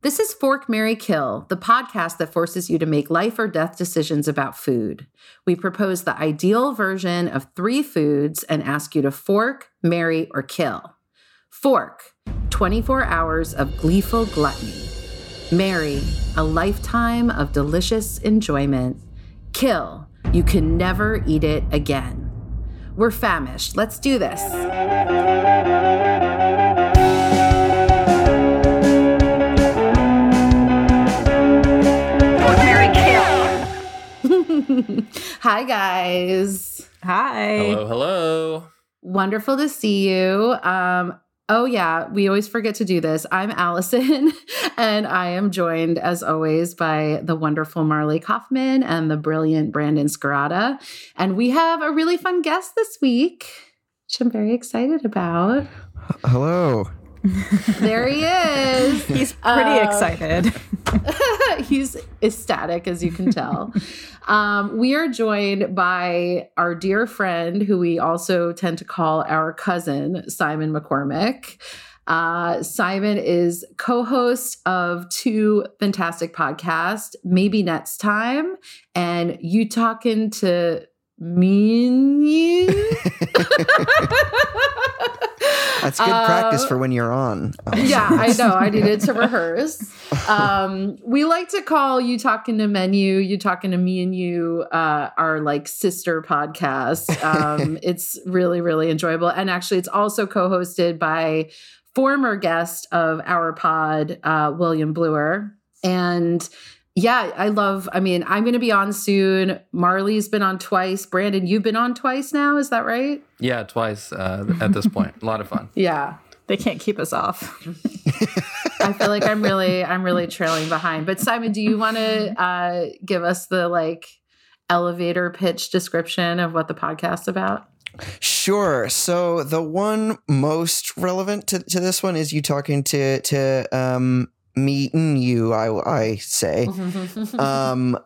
This is Fork Marry Kill, the podcast that forces you to make life or death decisions about food. We propose the ideal version of three foods and ask you to fork, marry, or kill. Fork, 24 hours of gleeful gluttony. Marry, a lifetime of delicious enjoyment. Kill, you can never eat it again. We're famished. Let's do this. Hi, guys. Hi. Hello, hello. Wonderful to see you. Um, oh, yeah, we always forget to do this. I'm Allison, and I am joined, as always, by the wonderful Marley Kaufman and the brilliant Brandon Scarata. And we have a really fun guest this week, which I'm very excited about. Hello. There he is. He's pretty Uh, excited. He's ecstatic, as you can tell. um, we are joined by our dear friend, who we also tend to call our cousin, Simon McCormick. Uh, Simon is co host of two fantastic podcasts, Maybe Next Time, and You Talking to Me and You. That's good practice Uh, for when you're on. yeah, I know. I needed to rehearse. Um, we like to call you talking to menu, you talking to me and you, uh, our like sister podcast. Um, it's really, really enjoyable. And actually, it's also co-hosted by former guest of our pod, uh, William Bluer. And yeah, I love, I mean, I'm going to be on soon. Marley's been on twice. Brandon, you've been on twice now. Is that right? Yeah, twice uh, at this point. A lot of fun. Yeah. They can't keep us off. I feel like I'm really I'm really trailing behind. But Simon, do you want to uh, give us the like elevator pitch description of what the podcast's about? Sure. So the one most relevant to, to this one is you talking to to um, me and you. I I say. um,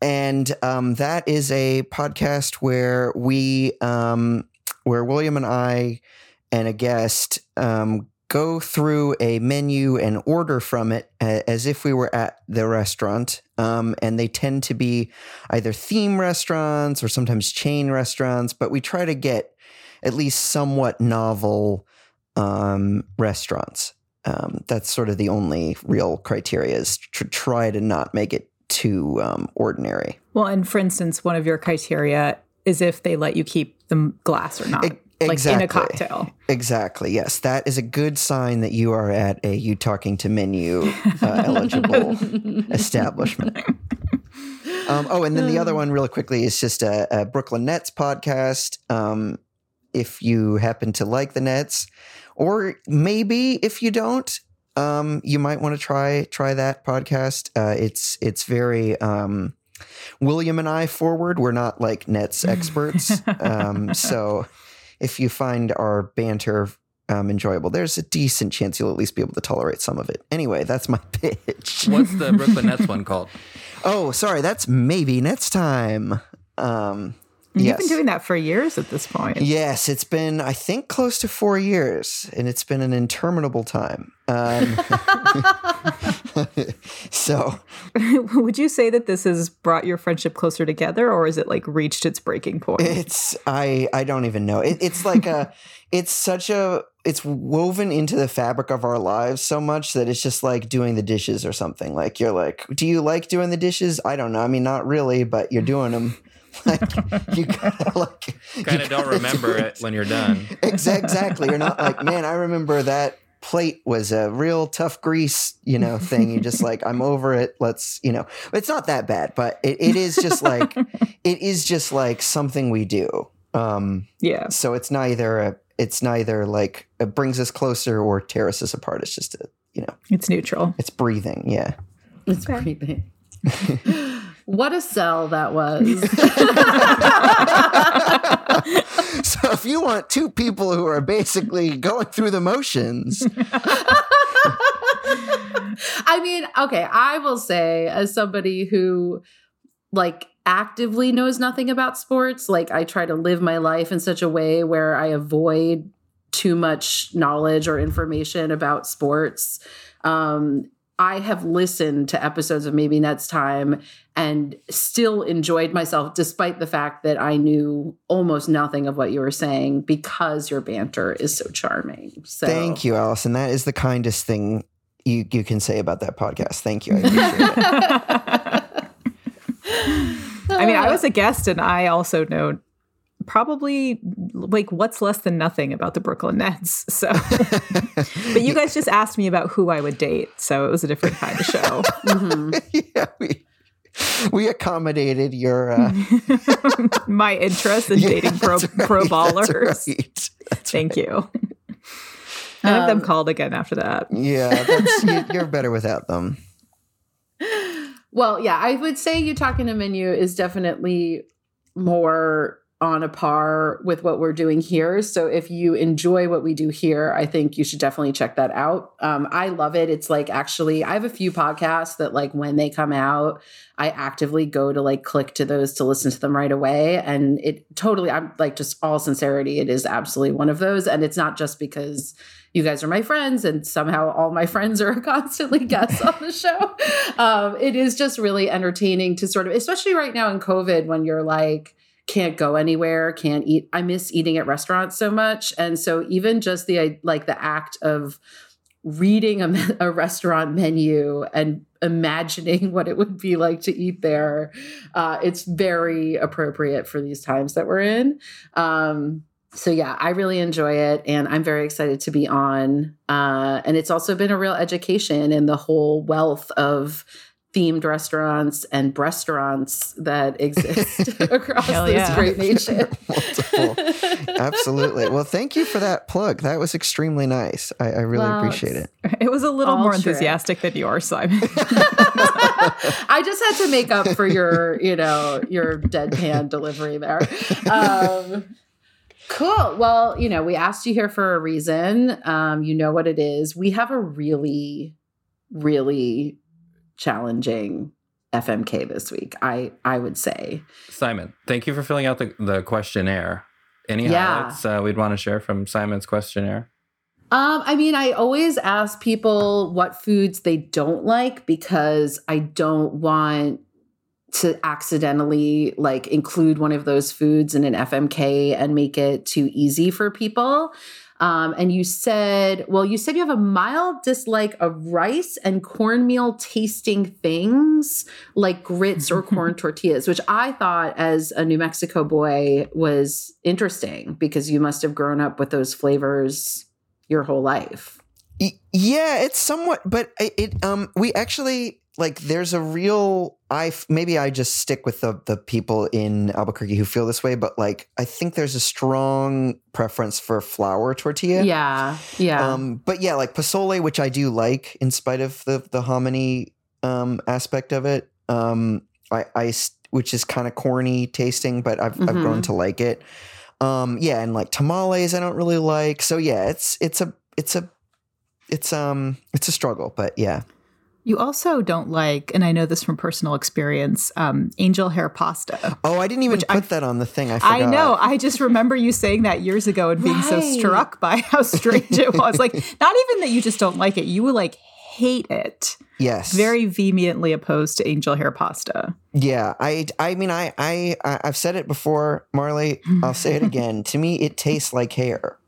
and um, that is a podcast where we um, where William and I and a guest um, go through a menu and order from it as if we were at the restaurant. Um, and they tend to be either theme restaurants or sometimes chain restaurants, but we try to get at least somewhat novel um, restaurants. Um, that's sort of the only real criteria is to try to not make it too um, ordinary. Well, and for instance, one of your criteria is if they let you keep the glass or not. E- Like in a cocktail. Exactly. Yes, that is a good sign that you are at a you talking to menu uh, eligible establishment. Um, oh, and then the other one, real quickly, is just a, a Brooklyn Nets podcast. Um, if you happen to like the Nets, or maybe if you don't, um, you might want to try try that podcast. Uh, it's it's very um, William and I forward. We're not like Nets experts, um, so if you find our banter um, enjoyable, there's a decent chance you'll at least be able to tolerate some of it. Anyway, that's my pitch. What's the Brooklyn Nets one called? Oh, sorry, that's maybe next time. Um, You've been doing that for years at this point. Yes, it's been I think close to four years, and it's been an interminable time. Um, so Would you say that this has brought your friendship closer together or is it like reached its breaking point? it's I I don't even know. It, it's like a it's such a it's woven into the fabric of our lives so much that it's just like doing the dishes or something. Like you're like, do you like doing the dishes? I don't know. I mean, not really, but you're doing them. Like you gotta like Kind of don't remember do it when you're done. Exa- exactly. You're not like, man, I remember that plate was a real tough grease, you know, thing. You're just like, I'm over it. Let's, you know, it's not that bad, but it, it is just like, it is just like something we do. Um, yeah. so it's neither a, it's neither like it brings us closer or tears us apart. It's just a, you know, It's neutral. it's breathing. Yeah. It's Okay. creepy. What a sell that was. so if you want two people who are basically going through the motions, I mean, okay, I will say, as somebody who like actively knows nothing about sports, like I try to live my life in such a way where I avoid too much knowledge or information about sports. Um, I have listened to episodes of Maybe Next Time and still enjoyed myself despite the fact that I knew almost nothing of what you were saying because your banter is so charming. So Thank you, Allison. That is the kindest thing you you can say about that podcast. Thank you. I appreciate it. I mean, I was a guest and I also know probably like what's less than nothing about the Brooklyn Nets. So, but you guys just asked me about who I would date. So it was a different kind of show. Mhm. yeah, we we accommodated your uh, My interest in yeah, dating pro, that's pro right, that's ballers. right. That's Thank you. None of them Um, called again after that. Yeah, that's, you, you're better without them. Well, yeah, I would say you talking to menu is definitely more on a par with what we're doing here. So if you enjoy what we do here, I think you should definitely check that out. Um, I love it. It's like actually, I have a few podcasts that like when they come out, I actively go to like click to those to listen to them right away. And it totally, I'm like just all sincerity, it is absolutely one of those. And it's not just because you guys are my friends and somehow all my friends are constantly guests on the show. Um, it is just really entertaining to sort of, especially right now in COVID when you're like, can't go anywhere, can't eat. I miss eating at restaurants so much. And so even just the like the act of reading a, a restaurant menu and imagining what it would be like to eat there, uh, it's very appropriate for these times that we're in. Um, so yeah, I really enjoy it, and I'm very excited to be on. Uh, and it's also been a real education in the whole wealth of themed restaurants and restaurants that exist across Hell this yeah. great nation. Absolutely. Well, thank you for that plug. That was extremely nice. I, I really Well, appreciate it. It was a little All more trick. enthusiastic than yours, Simon. I just had to make up for your, you know, your deadpan delivery there. Um, cool. Well, you know, we asked you here for a reason. Um, you know what it is. We have a really, really challenging FMK this week. I I would say. Simon, thank you for filling out the, the questionnaire. Any Yeah. highlights uh, we'd want to share from Simon's questionnaire? Um, I mean, I always ask people what foods they don't like because I don't want to accidentally like include one of those foods in an FMK and make it too easy for people. Um, and you said, well, you said you have a mild dislike of rice and cornmeal tasting things like grits or corn tortillas, which I thought as a New Mexico boy was interesting because you must have grown up with those flavors your whole life. Yeah, it's somewhat, but it, it um we actually like there's a real I f- maybe I just stick with the the people in Albuquerque who feel this way, but like I think there's a strong preference for flour tortilla. Yeah. Yeah. Um, but yeah, like pozole, which I do like in spite of the the hominy um aspect of it. Um, I, I, which is kind of corny tasting, but I've I've grown Mhm. to like it. Um, yeah, and like tamales, I don't really like. So yeah, it's it's a it's a it's um it's a struggle, but yeah. You also don't like, and I know this from personal experience, um, angel hair pasta. Oh, I didn't even put I- that on the thing. I forgot. I know. I just remember you saying that years ago and being so struck by how strange it was. Like, not even that you just don't like it, you like hate it. Yes. Very vehemently opposed to angel hair pasta. Yeah, I I mean I I I- I've said it before, Marley. I'll say it again. to me, it tastes like hair.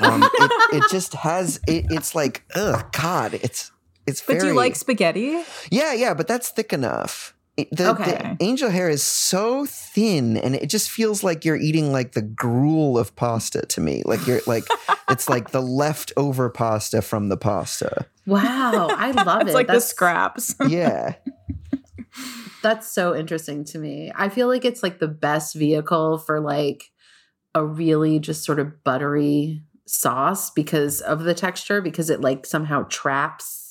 Um, it, it just has it, it's like ugh, God, it's it's But do you like spaghetti? yeah yeah, but that's thick enough. It- the, Okay. the angel hair is so thin, and it just feels like you're eating like the gruel of pasta to me. Like you're like it's like the leftover pasta from the pasta. wow. I love It's it. like the scraps. Yeah, That's so interesting to me. I feel like it's like the best vehicle for like a really just sort of buttery sauce because of the texture, because it like somehow traps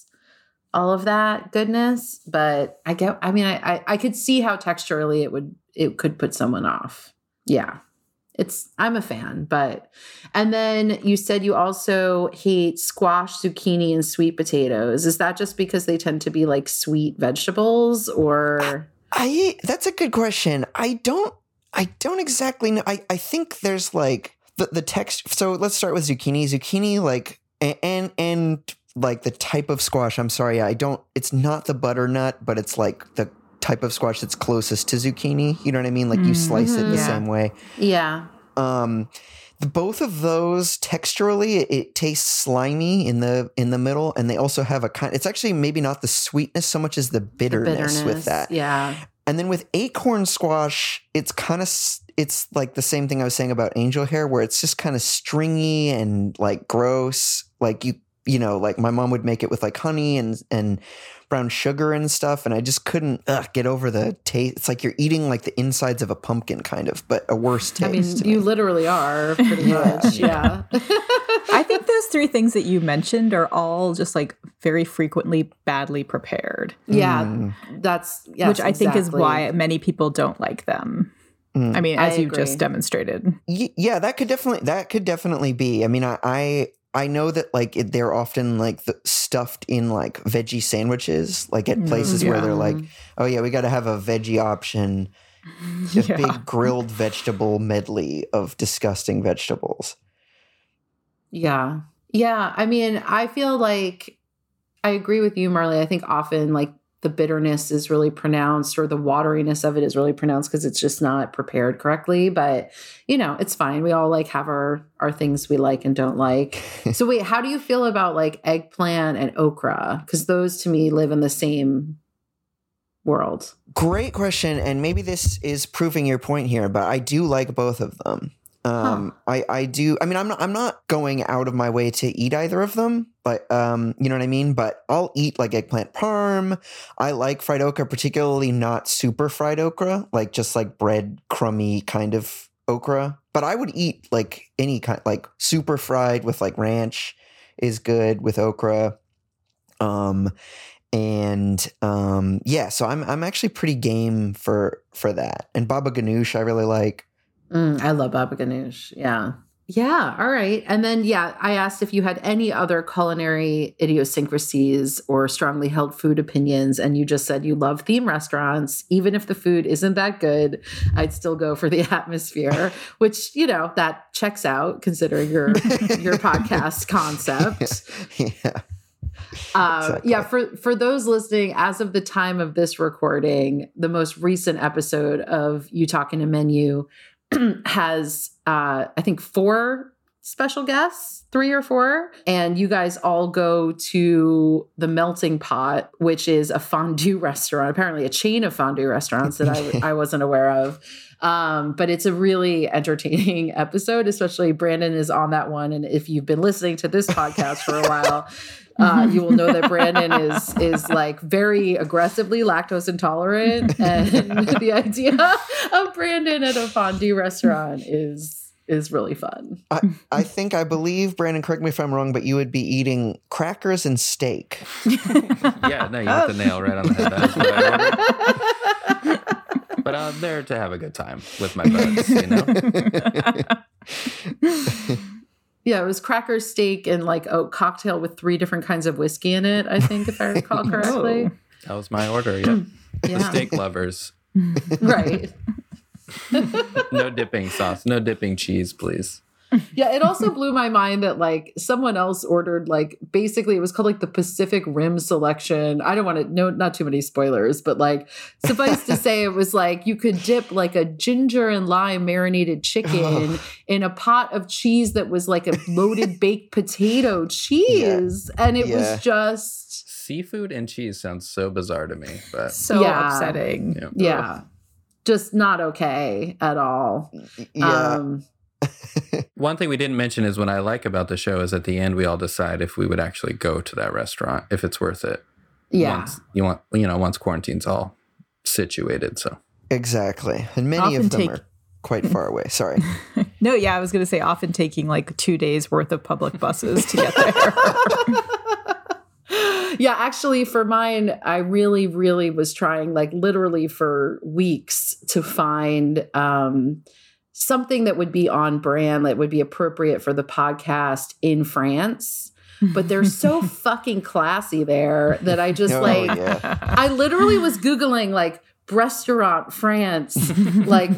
all of that goodness. But I get, I mean, I, I, I could see how texturally it would, it could put someone off. Yeah. It's, I'm a fan, but, and then you said you also hate squash, zucchini, and sweet potatoes. Is that just because they tend to be like sweet vegetables or? I that's a good question. I don't I don't exactly know. I, I think there's like the, the text so let's start with zucchini. Zucchini like and and like the type of squash. I'm sorry, I don't. It's not the butternut, but it's like the type of squash that's closest to zucchini. You know what I mean? Like you slice it the Yeah. same way. Yeah. Um, the, both of those texturally, it, it tastes slimy in the in the middle, and they also have a kind. It's actually maybe not the sweetness so much as the bitterness, with that. Yeah. And then with acorn squash, it's kind of it's like the same thing I was saying about angel hair, where it's just kind of stringy and like gross. Like you you know, like my mom would make it with like honey and and brown sugar and stuff, and I just couldn't ugh, get over the taste. It's like you're eating like the insides of a pumpkin, kind of, but a worse taste. I mean, you me. literally are pretty Yeah. much. Yeah. I think those three things that you mentioned are all just like very frequently badly prepared, yeah. Mm. That's yes, which I think is why many people don't like them. Mm. I mean, I as you agree. just demonstrated. Y- yeah that could definitely that could definitely be i mean i i, I know that like it, they're often like the, stuffed in like veggie sandwiches like at Mm, places where they're like oh yeah we got to have a veggie option a Yeah. big grilled vegetable medley of disgusting vegetables Yeah. Yeah. I mean, I feel like I agree with you, Marley. I think often like the bitterness is really pronounced or the wateriness of it is really pronounced because it's just not prepared correctly. But you know, it's fine. We all like have our our things we like and don't like. so wait, how do you feel about like eggplant and okra? Because those to me live in the same world. great question and maybe this is proving your point here but i do like both of them um i i do i mean i'm not i'm not going out of my way to eat either of them but um you know what i mean? But i'll eat like eggplant parm. I like fried okra particularly not super fried okra like just like bread crummy kind of okra. But i would eat like any kind like super fried with like ranch is good with okra. Um and um yeah so i'm i'm actually pretty game for for that. And baba ganoush i really like. Mm, I love baba ganoush. Yeah. Yeah. All right. And then, yeah, I asked if you had any other culinary idiosyncrasies or strongly held food opinions. And you just said you love theme restaurants. Even if the food isn't that good, I'd still go for the atmosphere, which, you know, that checks out considering your, your podcast concept. yeah Uh, Exactly. Yeah, for for those listening, as of the time of this recording, the most recent episode of You Talking to Menu has, uh, I think, four special guests, three or four, and you guys all go to the Melting Pot, which is a fondue restaurant, apparently a chain of fondue restaurants that I I wasn't aware of. Um, but it's a really entertaining episode, especially Brandon is on that one. And if you've been listening to this podcast for a while, uh, you will know that Brandon is is like very aggressively lactose intolerant, and the idea of Brandon at a fondue restaurant is is really fun. i think i believe brandon correct me if i'm wrong but you would be eating crackers and steak Yeah, no, you hit the nail right on the head. That's what I ordered. But I'm there to have a good time with my buds, you know? Yeah, it was cracker steak and like a cocktail with three different kinds of whiskey in it. I think, if I recall correctly. That was my order, yeah. The Yeah, steak lovers. right. No dipping sauce, no dipping cheese, please. Yeah, it also blew my mind that like someone else ordered like basically it was called like the Pacific Rim selection. I don't want to no not too many spoilers, but like suffice to say it was like you could dip like a ginger and lime marinated chicken in a pot of cheese that was like a loaded baked potato cheese and it Yeah. was just Seafood and cheese sounds so bizarre to me, but so Yeah. upsetting. yeah. yeah. Just not okay at all. yeah Um One thing we didn't mention is what I like about the show is at the end we all decide if we would actually go to that restaurant if it's worth it. yeah. Once you want you know, once quarantine's all situated. So exactly and many Often of them take- are quite far away sorry No, yeah, I was going to say often taking like two days worth of public buses to get there. yeah, actually, for mine, I really, really was trying, like, literally for weeks to find um, something that would be on brand, that would be appropriate for the podcast in France. But they're so fucking classy there that I just Oh, like, yeah. I literally was Googling, like, restaurant France, like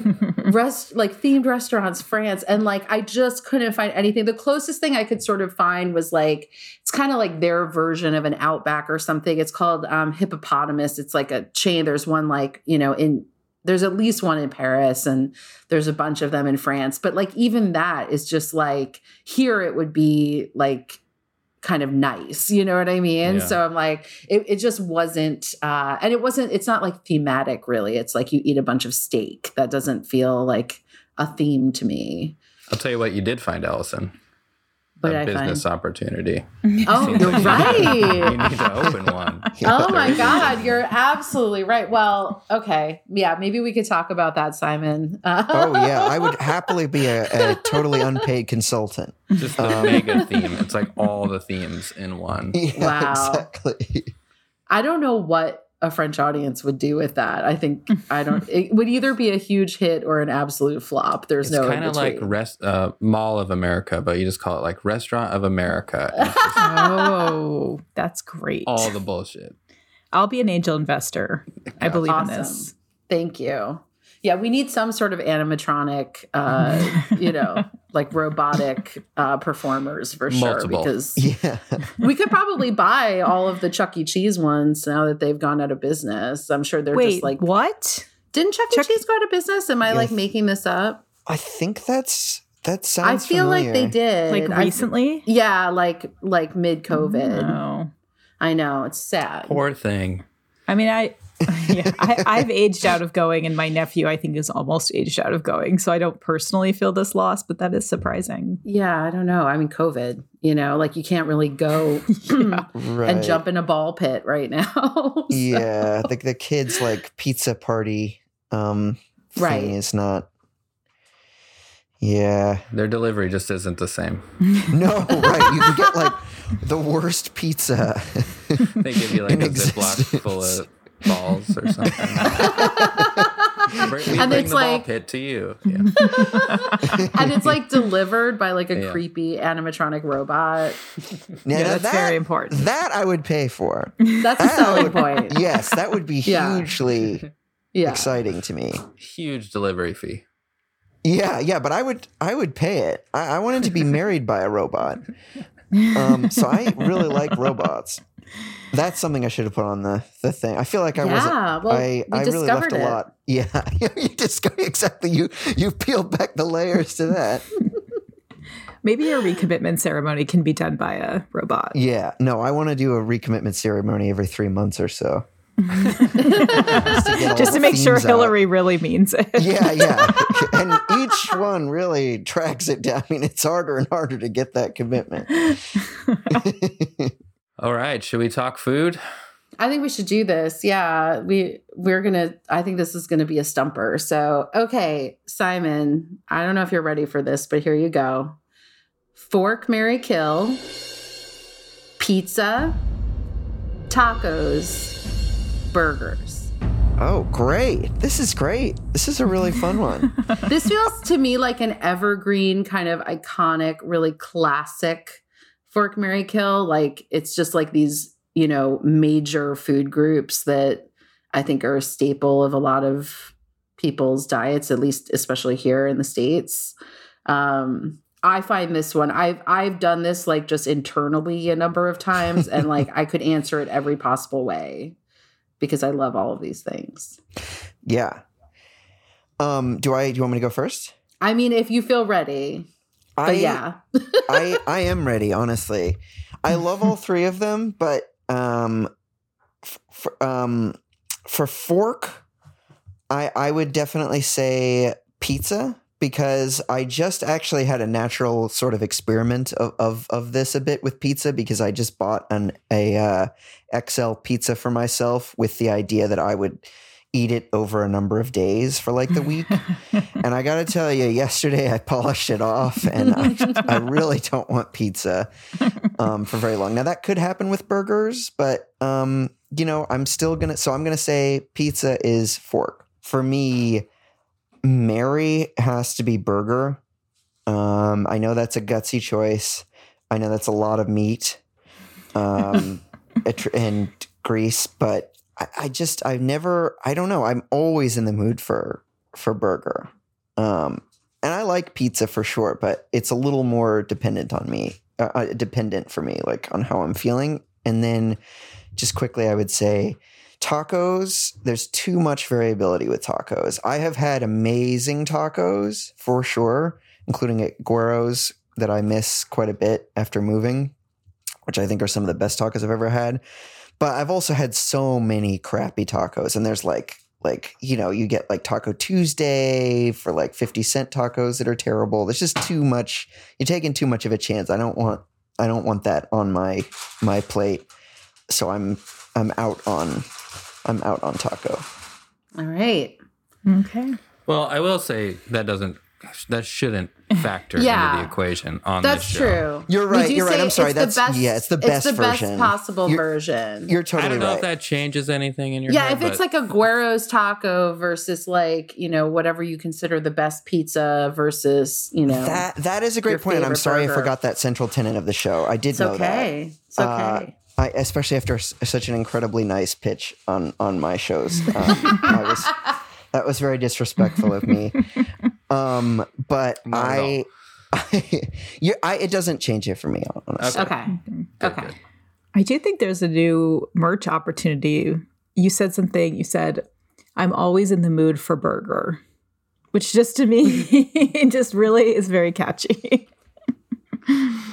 rest like themed restaurants France, and like I just couldn't find anything. The closest thing I could sort of find was like it's kind of like their version of an Outback or something. It's called um, Hippopotamus. It's like a chain. There's one like you know in there's at least one in Paris and there's a bunch of them in France. But like even that is just like here it would be like kind of nice. You know what I mean? Yeah. So I'm like, it, it just wasn't, uh, and it wasn't, it's not like thematic really. It's like you eat a bunch of steak. That doesn't feel like a theme to me. I'll tell you what you did find, Allison. What a business find? opportunity. Oh, you're like you need- You right. need to open one. Oh my God, you're absolutely right. Well, okay. Yeah, maybe we could talk about that, Simon. Oh yeah, I would happily be a, a totally unpaid consultant. Just the Um, mega theme. It's like all the themes in one. Yeah, Wow. exactly. I don't know what a French audience would do with that. I think I don't. It would either be a huge hit or an absolute flop. There's It's no kind of like rest uh, Mall of America, but you just call it like Restaurant of America. And it's just oh, that's great. all the bullshit. I'll be an angel investor. I believe in this. Thank you. Yeah, we need some sort of animatronic, uh, you know, like robotic uh, performers for sure. Because Yeah. we could probably buy all of the Chuck E. Cheese ones now that they've gone out of business. I'm sure they're Wait, just like, what? didn't Chuck, Chuck- E. Cheese go out of business? Am I like making this up? I think that's that sounds. I sounds feel like they did. Like I- recently? yeah, like like mid COVID. No. I know it's sad. Poor thing. I mean, I, yeah, I, I've aged out of going, and my nephew, I think, is almost aged out of going. So I don't personally feel this loss, but that is surprising. Yeah, I don't know. I mean, COVID. You know, like you can't really go Yeah. right. and jump in a ball pit right now. So- Yeah, the the kids like pizza party um thing Right. is not Yeah. Their delivery just isn't the same. No, right. You can get like the worst pizza. They give you like In a Ziploc full of balls or something. Bring, And it's the ball like- pit to you. Yeah. and it's like delivered by like a Yeah. creepy animatronic robot. Now, Yeah, that's that, very important. That I would pay for. That's a selling point. Yes, that would be hugely Yeah. exciting to me. Huge delivery fee. Yeah, yeah, but I would I would pay it. I, I wanted to be married by a robot. Um, so I really like robots. That's something I should have put on the, the thing. I feel like I wasn't yeah. Well, I, I really left a it. lot. Yeah, you discovered exactly. You you peeled back the layers to that. Maybe your recommitment ceremony can be done by a robot. Yeah, no, I want to do a recommitment ceremony every three months or so. Just to, Just to make sure themes out. Hillary really means it. Yeah, yeah, and each one really tracks it down. I mean, it's harder and harder to get that commitment. All right. Should we talk food? I think we should do this. Yeah, we we're gonna. I think this is gonna be a stumper. So, okay, Simon. I don't know if you're ready for this, but here you go. Fork, marry, kill. Pizza, tacos, burgers. Oh, great! This is great. This is a really fun one. This feels to me like an evergreen kind of iconic, really classic fork, marry, kill. Like it's just like these, you know, major food groups that I think are a staple of a lot of people's diets, at least especially here in the States. Um, I find this one, I've I've done this like just internally a number of times, and like I could answer it every possible way because I love all of these things. Yeah. Um. Do I? Do you want me to go first? I mean, if you feel ready. But I, yeah. I I am ready. Honestly, I love all three of them, but um, f- for, um, for fork, I I would definitely say pizza because I just actually had a natural sort of experiment of of, of this a bit with pizza because I just bought an a uh, XL pizza for myself with the idea that I would eat it over a number of days for like the week. and I got to tell you, yesterday I polished it off, and I, I really don't want pizza um, for very long. Now that could happen with burgers, but um, you know, I'm still gonna. So I'm gonna say pizza is fork for me. Mary has to be burger. Um, I know that's a gutsy choice. I know that's a lot of meat um, and grease, but I, I just I've never I don't know. I'm always in the mood for for burger. Um, and I like pizza for sure, but it's a little more dependent on me, uh, uh, dependent for me, like on how I'm feeling. And then just quickly, I would say tacos, there's too much variability with tacos. I have had amazing tacos for sure, including at Guero's that I miss quite a bit after moving, which I think are some of the best tacos I've ever had. But I've also had so many crappy tacos, and there's like like you know you get like taco tuesday for like 50 cent tacos that are terrible there's just too much you're taking too much of a chance i don't want i don't want that on my my plate so i'm i'm out on i'm out on taco All right. Okay. Well, I will say that doesn't that shouldn't factor Yeah. into the equation on That's this show. true. You're right, do you're right. I'm sorry. it's the That's- best- yeah, it's the best It's the best possible You're- version. you're totally I don't know right if that changes anything in your yeah, head, if it's like a Guero's taco versus like you know whatever you consider the best pizza versus you know that that is a great point and i'm favorite sorry i forgot that central tenet of the show i did it's know okay. It's Uh, okay. that I, especially after s- such an incredibly nice pitch on on my shows um, I was, that was very disrespectful of me um but Not i I, you, I it doesn't change it for me honestly okay. Good, Okay. good. I do think there's a new merch opportunity. You said something, you said, I'm always in the mood for burger, which just to me, just really is very catchy.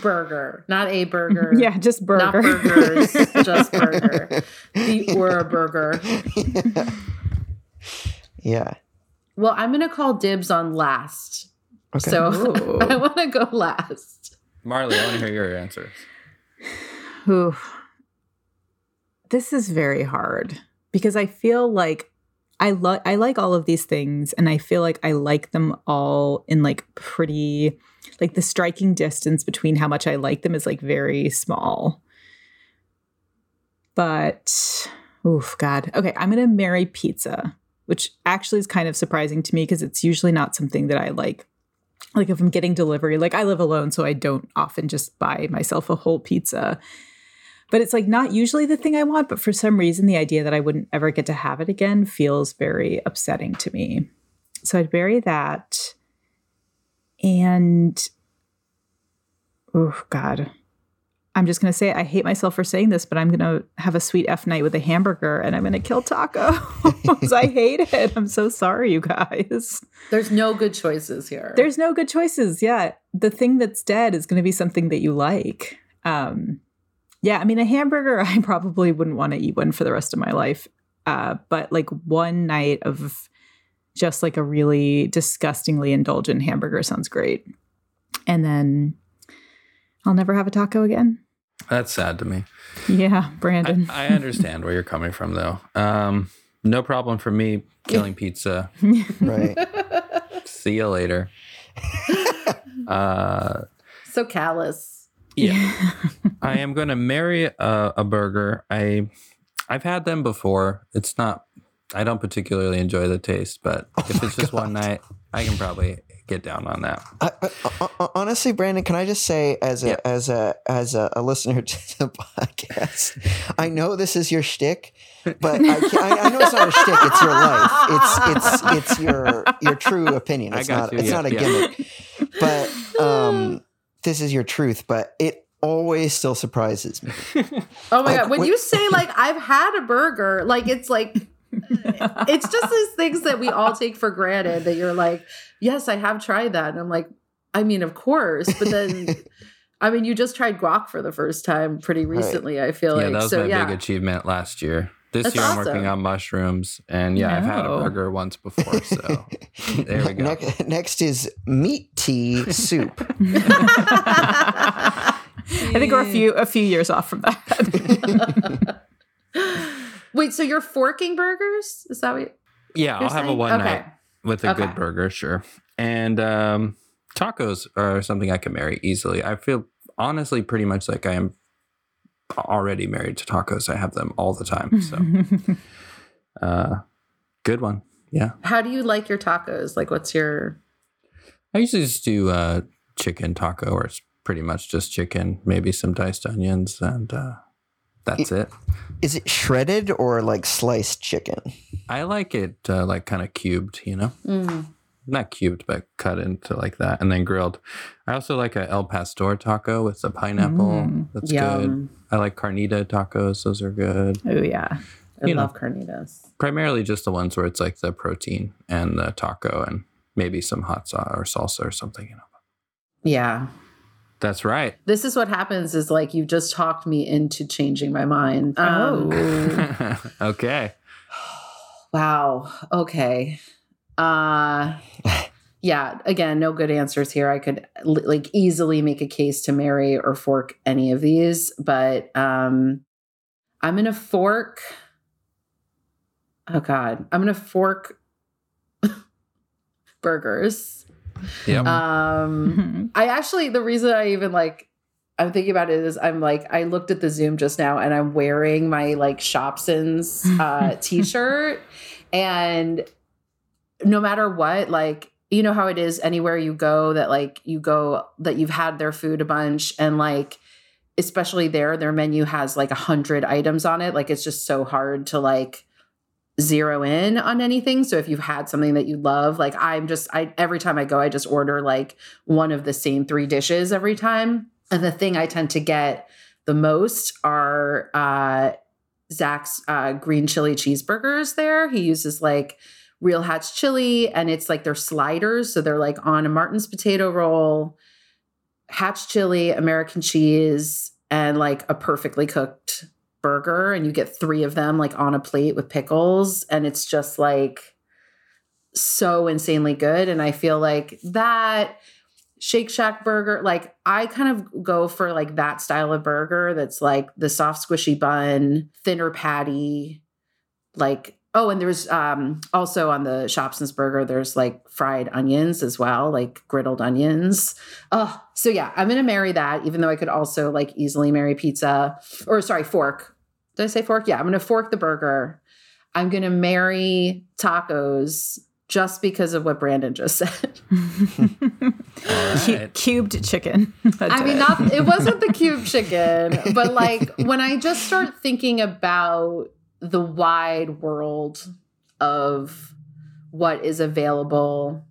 Burger, not a burger. yeah, just burger. Not burger. burgers, just burger. The or a burger. yeah Well, I'm gonna call dibs on last. okay So I want to go last. Marley, I want to hear your answers. Ooh. This is very hard because I feel like I like I like all of these things and I feel like I like them all in like pretty like the striking distance between how much I like them is like very small. But oof god. Okay, I'm going to marry pizza, which actually is kind of surprising to me because it's usually not something that I like like if I'm getting delivery, like I live alone, so I don't often just buy myself a whole pizza. But it's like not usually the thing I want, but for some reason, the idea that I wouldn't ever get to have it again feels very upsetting to me. So I'd bury that. And oh God. I'm just gonna say I hate myself for saying this, but I'm gonna have a sweet F night with a hamburger and I'm gonna kill tacos. I hate it. I'm so sorry, you guys. There's no good choices here. There's no good choices. Yeah. The thing that's dead is going to be something that you like. Um, yeah. I mean, a hamburger, I probably wouldn't want to eat one for the rest of my life. Uh, but like one night of just like a really disgustingly indulgent hamburger sounds great. And then I'll never have a taco again. That's sad to me. Yeah, Brandon. I understand where you're coming from, though. Um, no problem for me killing pizza. right See you later. Uh, so callous. yeah, I am going to marry a, a burger. I I've had them before. It's not. I don't particularly enjoy the taste, but if it's just one night, I can probably get down on that. I, I, I- honestly, Brandon, can I just say, as a Yeah. as a as a, a listener to the podcast, I know this is your shtick, but I, can't, I, I know it's not a shtick. It's your life. It's it's it's your your true opinion. I It's got not you, it's yeah, not a yeah. gimmick. But um, this is your truth. But it always still surprises me. Oh my Like, god! When when- you say like I've had a burger, like it's like it's just these things that we all take for granted. That you're like, yes, I have tried that, and I'm like, I mean, of course, but then. I mean, you just tried guac for the first time pretty recently. I feel yeah, like that was so. my Yeah, big achievement last year. This That's year I'm working on mushrooms, and yeah, I've had a burger once before. So there we go. Next, next is meat tea soup. I think we're a few a few years off from that. Wait, so you're forking burgers? Is that what Yeah, you're I'll have a one okay. night with a Okay. good burger, sure. And um, tacos are something I can marry easily. I feel honestly pretty much like I am already married to tacos. I have them all the time. So, uh, good one. Yeah. How do you like your tacos? Like, what's your I usually just do uh, chicken taco, or it's pretty much just chicken, maybe some diced onions, and uh, That's it. Is it shredded or like sliced chicken? I like it uh, like kind of cubed, you know? Mm. Not cubed, but cut into like that and then grilled. I also like a al pastor taco with the pineapple. Mm, That's good. I like carnita tacos. Those are good. Oh yeah. I You know. love carnitas. Primarily just the ones where it's like the protein and the taco and maybe some hot sauce or salsa or something, you know. Yeah. That's right. This is what happens is like you just talked me into changing my mind. Um, Oh. okay. Wow. Okay. Uh yeah, again, no good answers here. I could like easily make a case to marry or fork any of these, but um I'm going to fork Oh god. I'm going to fork burgers. Yep. Um I actually the reason I even like I'm thinking about it is I'm like I looked at the Zoom just now and I'm wearing my like Shopsin's uh t-shirt and no matter what like you know how it is anywhere you go that like you go that you've had their food a bunch and like especially there their menu has like a hundred items on it like it's just so hard to like zero in on anything. So if you've had something that you love like i'm just i every time i go i just order like one of the same three dishes every time. And the thing i tend to get the most are uh zach's uh green chili cheeseburgers there. He uses like real hatch chili and it's like they're sliders. So they're like on a martin's potato roll hatch chili american cheese and like a perfectly cooked burger and you get three of them like on a plate with pickles and it's just like so insanely good. And i feel like that shake shack burger like i kind of go for like that style of burger that's like the soft squishy bun thinner patty like oh and there's um also on the Shopsin's burger there's like fried onions as well like griddled onions. Oh so yeah i'm gonna marry that even though i could also like easily marry pizza or sorry fork did i say fork yeah i'm gonna fork the burger i'm gonna marry tacos just because of what brandon just said All Cu- right. cubed chicken. I mean, not it wasn't the cubed chicken, but like when I just start thinking about the wide world of what is available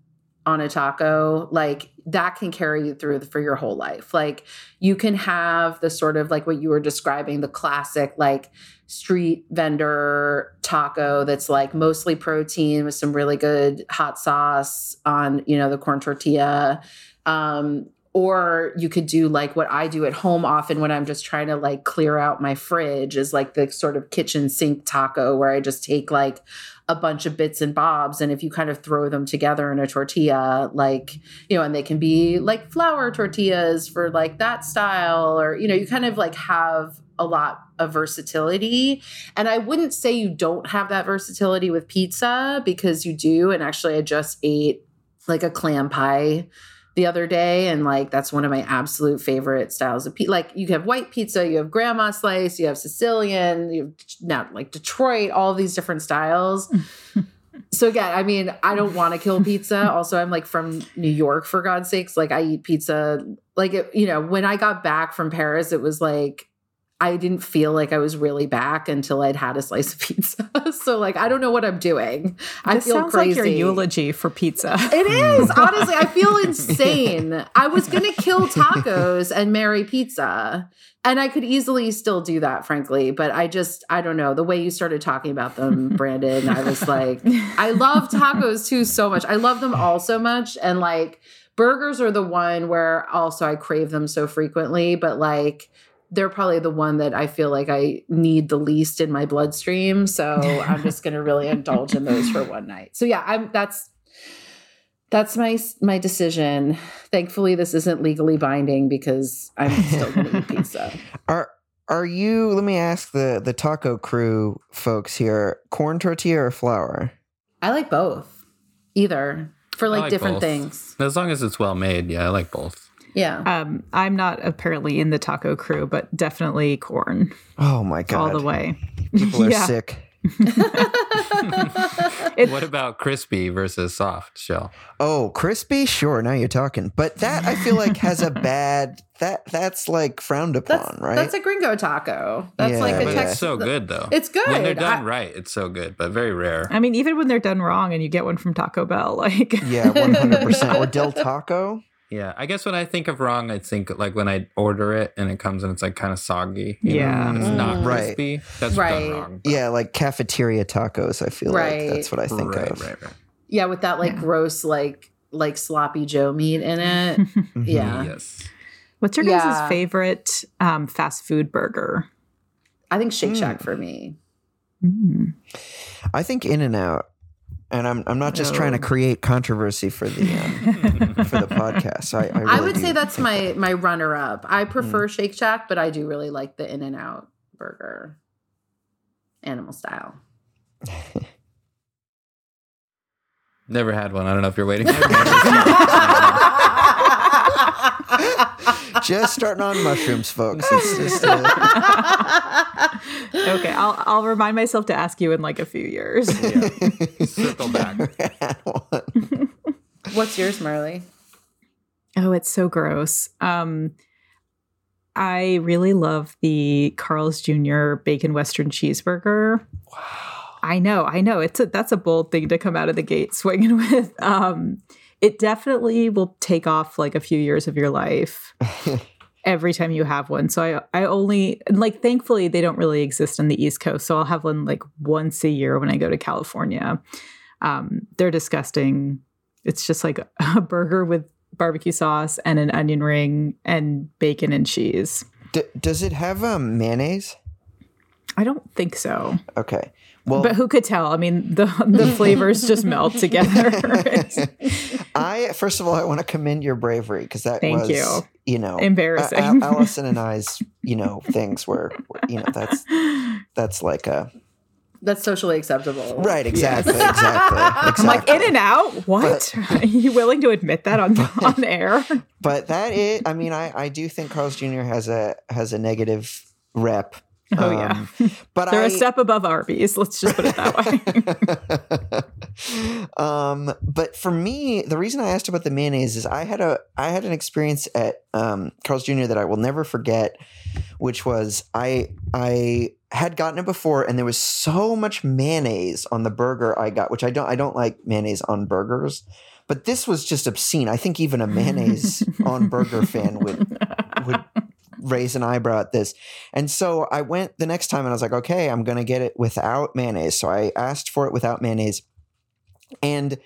on a taco, like that can carry you through for your whole life. Like you can have the sort of like what you were describing, the classic like street vendor taco that's like mostly protein with some really good hot sauce on, you know, the corn tortilla. Um, or you could do like what I do at home often when I'm just trying to like clear out my fridge is like the sort of kitchen sink taco where I just take like a bunch of bits and bobs and if you kind of throw them together in a tortilla like you know and they can be like flour tortillas for like that style or you know you kind of like have a lot of versatility. And I wouldn't say you don't have that versatility with pizza because you do. And actually I just ate like a clam pie the other day and like that's one of my absolute favorite styles of pizza like you have white pizza you have grandma slice you have sicilian you have now like detroit all these different styles. So again i mean i don't want to kill pizza. Also i'm like from new york for god's sakes. Like i eat pizza like it, you know when i got back from paris it was like I didn't feel like I was really back until I'd had a slice of pizza. so like I don't know what I'm doing. I this feel sounds crazy. like your eulogy for pizza. It is. Honestly, I feel insane. I was going to kill tacos and marry pizza. And I could easily still do that, frankly. But I just, I don't know. The way you started talking about them, Brandon, I was like, I love tacos too so much. I love them all so much. And like, burgers are the one where also I crave them so frequently. But like, they're probably the one that I feel like I need the least in my bloodstream. So I'm just going to really indulge in those for one night. So yeah, I'm that's that's my my decision. Thankfully, this isn't legally binding because I'm still going to eat pizza. Are are you? Let me ask the the taco crew folks here: corn tortilla or flour? I like both, either for like, like different both. things. As long as it's well made, yeah, I like both. Yeah. Um, I'm not apparently in the taco crew, but definitely corn Oh my god. all the way. People are sick. what about crispy versus soft shell? Oh, crispy? Sure, now you're talking. But that I feel like has a bad that that's like frowned upon, That's right? that's a gringo taco. That's Yeah, like a but But it's so good though. It's good. when they're done I- right. It's so good, but very rare. I mean, even when they're done wrong and you get one from Taco Bell, like yeah, one hundred percent. Or Del Taco. Yeah, I guess when I think of wrong, I think like when I order it and it comes and it's like kind of soggy. you know, Yeah. and it's not Mm. Right. crispy. That's Right. done wrong. Yeah, like cafeteria tacos. I feel Right. like that's what I think right, of. right, right. Yeah, with that like Yeah. gross like like sloppy Joe meat in it. Mhm. Yeah. Yes. what's your guys' Yeah. favorite um, fast food burger? I think Shake Mm. Shack for me. Mm. I think In and Out, and I'm I'm not just trying to create controversy for the um, for the podcast. I I, I would say that's my that- my runner up. I prefer Shake Shack, but I do really like the In-N-Out burger. Animal style. Never had one. I don't know if you're waiting. for just starting on mushrooms, folks. It's just uh, okay, I'll I'll remind myself to ask you in like a few years. Yeah. Circle back. What's yours, Marley? Oh, it's so gross. Um, I really love the Carl's Jr. Bacon Western Cheeseburger. wow. I know, I know. It's a that's a bold thing to come out of the gate swinging with. Um, it definitely will take off like a few years of your life every time you have one. So I I only like thankfully they don't really exist on the East Coast. So I'll have one like once a year when I go to California. Um, they're disgusting. It's just like a burger with barbecue sauce and an onion ring and bacon and cheese. D- does it have um, mayonnaise? I don't think so. Okay. Well, but who could tell? I mean, the the flavors just melt together. I first of all I want to commend your bravery because that Thank was you. you know Embarrassing. A- Al- Allison and I's you know things were, were you know that's that's like a That's socially acceptable. right exactly exactly I'm like in and out. What? Are you willing to admit that on on air? but that is I mean I I do think Carl's Jr. has a has a negative rep. Oh yeah, Um, but they're I, a step above Arby's. Let's just put it that way. um, but for me, the reason I asked about the mayonnaise is I had a I had an experience at um, Carl's Jr. that I will never forget, which was I I had gotten it before, and there was so much mayonnaise on the burger I got, which I don't I don't like mayonnaise on burgers, but this was just obscene. I think even a mayonnaise on burger fan would would raise an eyebrow at this. And so I went the next time and I was like, okay, I'm going to get it without mayonnaise. So I asked for it without mayonnaise. And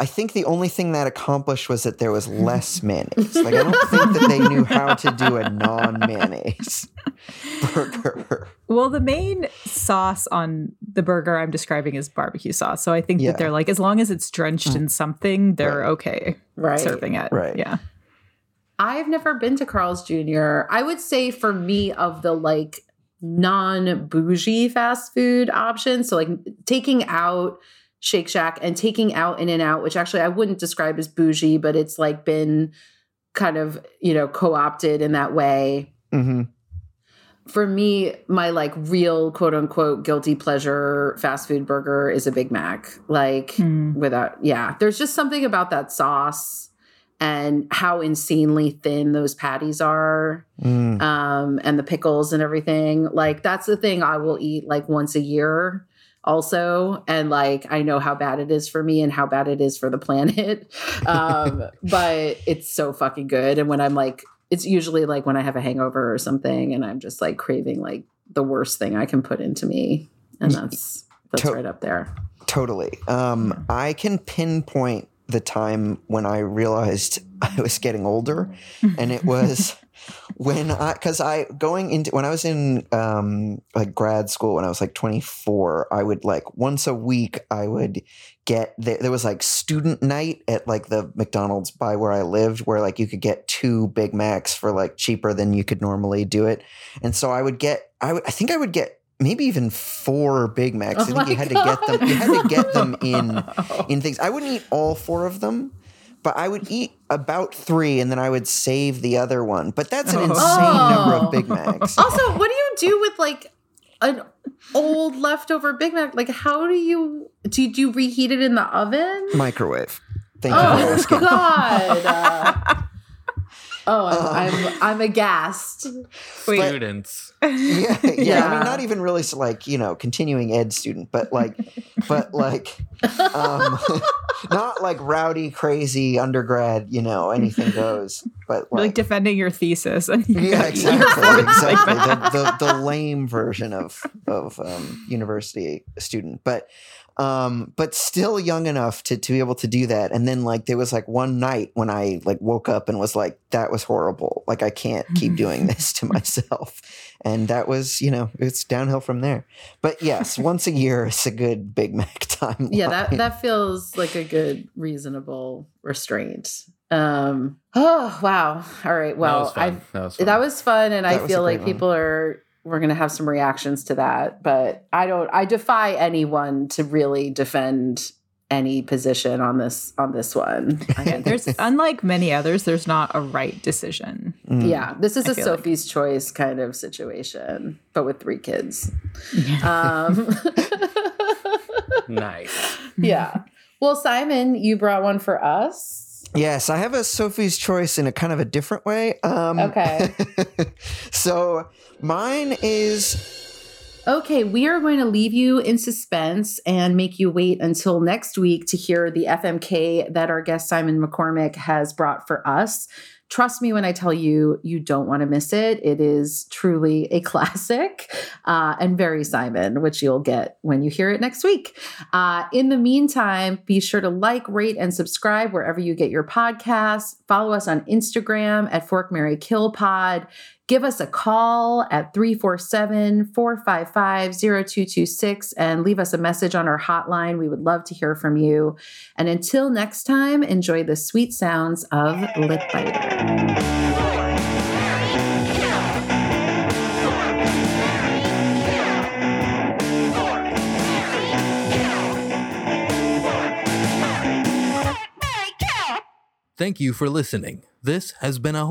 I think the only thing that accomplished was that there was less mayonnaise. Like, I don't think that they knew how to do a non mayonnaise burger. Well, the main sauce on the burger I'm describing is barbecue sauce. So I think Yeah. that they're like, as long as it's drenched mm. in something, they're Right. okay Right. serving it. Right. Yeah. I've never been to Carl's Jr. I would say for me of the like non bougie fast food options, so like taking out Shake Shack and taking out In-N-Out, which actually I wouldn't describe as bougie, but it's like been kind of, you know, co-opted in that way. hmm For me, my like real quote unquote guilty pleasure fast food burger is a Big Mac. Like Hmm. without yeah there's just something about that sauce and how insanely thin those patties are Mm. um and the pickles and everything. Like that's the thing i will eat like once a year also. And like i know how bad it is for me and how bad it is for the planet. Um but it's so fucking good. And when i'm like it's usually like when i have a hangover or something and i'm just like craving like the worst thing i can put into me. And that's that's To- right up there. Totally. Um, I can pinpoint the time when I realized I was getting older, and it was when I because I going into when I was in um, like grad school when I was like 24, I would like once a week I would get there, there was like student night at like the McDonald's by where I lived where like you could get two Big Macs for like cheaper than you could normally do it, and so I would get I would I think I would get maybe even four Big Macs. Oh I Oh think you had to get them. You had to get them in in things. I wouldn't eat all four of them, but I would eat about three, and then I would save the other one. But that's an Oh. insane number Oh. of Big Macs. Also, what do you do with like an old leftover Big Mac. Like, how do you do? You, do you reheat it in the oven? Microwave. Thank you Oh. God! Oh, I'm, Um. I'm I'm aghast. Wait, Students. yeah, yeah, I mean, not even really so like you know continuing ed student, but like, but like, um, not like rowdy, crazy undergrad. You know, anything goes. But like like, defending your thesis and you yeah, gotta eat your exactly, exactly. The, the the lame version of of um, university student, but um, but still young enough to to be able to do that. And then like there was like one night when I like woke up and was like, that was horrible. Like I can't keep doing this to myself. And that was, you know, it's downhill from there. But yes, once a year is a good Big Mac time. Yeah, that that feels like a good, reasonable restraint. Um. Oh wow! All right. Well, that I was fun. that was fun. that was fun, and That I feel great like people are we're gonna have some reactions to that. But I don't. I defy anyone to really defend any position on this on this one. I Yeah, there's unlike many others, there's not a right decision. Mm. yeah, this is I a feel like- Sophie's choice kind of situation, but with three kids. Um, nice. yeah. Well, Simon, you brought one for us. Yes, I have a Sophie's choice in a kind of a different way. Um, Okay. so mine is Okay, we are going to leave you in suspense and make you wait until next week to hear the FMK that our guest Simon McCormick has brought for us. Trust me when I tell you, you don't want to miss it. It is truly a classic uh, and very Simon, which you'll get when you hear it next week. Uh, in the meantime, be sure to like, rate, and subscribe wherever you get your podcasts. Follow us on Instagram at Fork Marry Kill Pod. Give us a call at 347 455 0226 and leave us a message on our hotline. We would love to hear from you. And until next time, enjoy the sweet sounds of Lip Biter. Thank you for listening. This has been a